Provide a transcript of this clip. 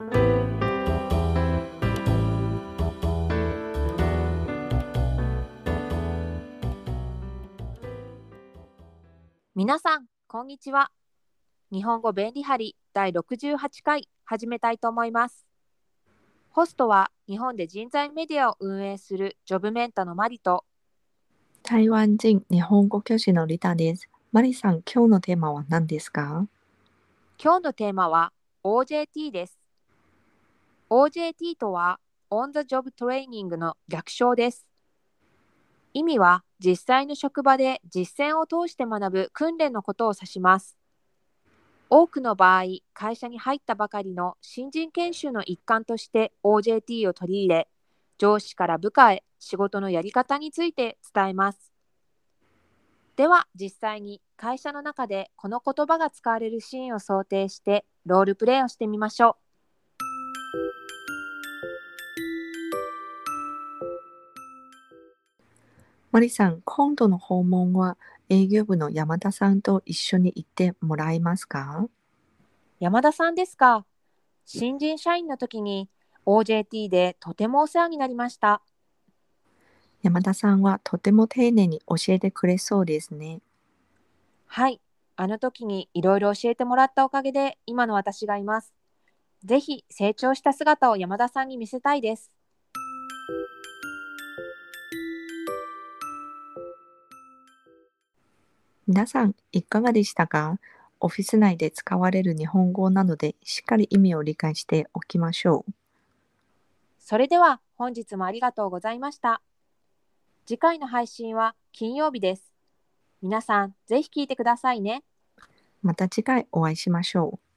皆さん、こんにちは。日本語便利貼り第68回始めたいと思います。ホストは日本で人材メディアを運営するジョブメンタのマリと台湾人日本語教師のリタです。マリさん、今日のテーマは何ですか？今日のテーマは OJT です。OJT とは On the Job Training の略称です。意味は実際の職場で実践を通して学ぶ訓練のことを指します。多くの場合、会社に入ったばかりの新人研修の一環として OJT を取り入れ、上司から部下へ仕事のやり方について伝えます。では実際に会社の中でこの言葉が使われるシーンを想定してロールプレイをしてみましょマリさん、今度の訪問は営業部の山田さんと一緒に行ってもらえますか？う。山田さんですか。新人社員の時に OJT でとてもお世話になりました。山田さんはとても丁寧に教えてくれそうですね。はい。あの時にいろいろ教えてもらったおかげで今の私がいます。ぜひ成長した姿を山田さんに見せたいです。皆さん、いかがでしたか？オフィス内で使われる日本語なので、しっかり意味を理解しておきましょう。それでは本日もありがとうございました。次回の配信は金曜日です。皆さん、ぜひ聞いてくださいね。また次回お会いしましょう。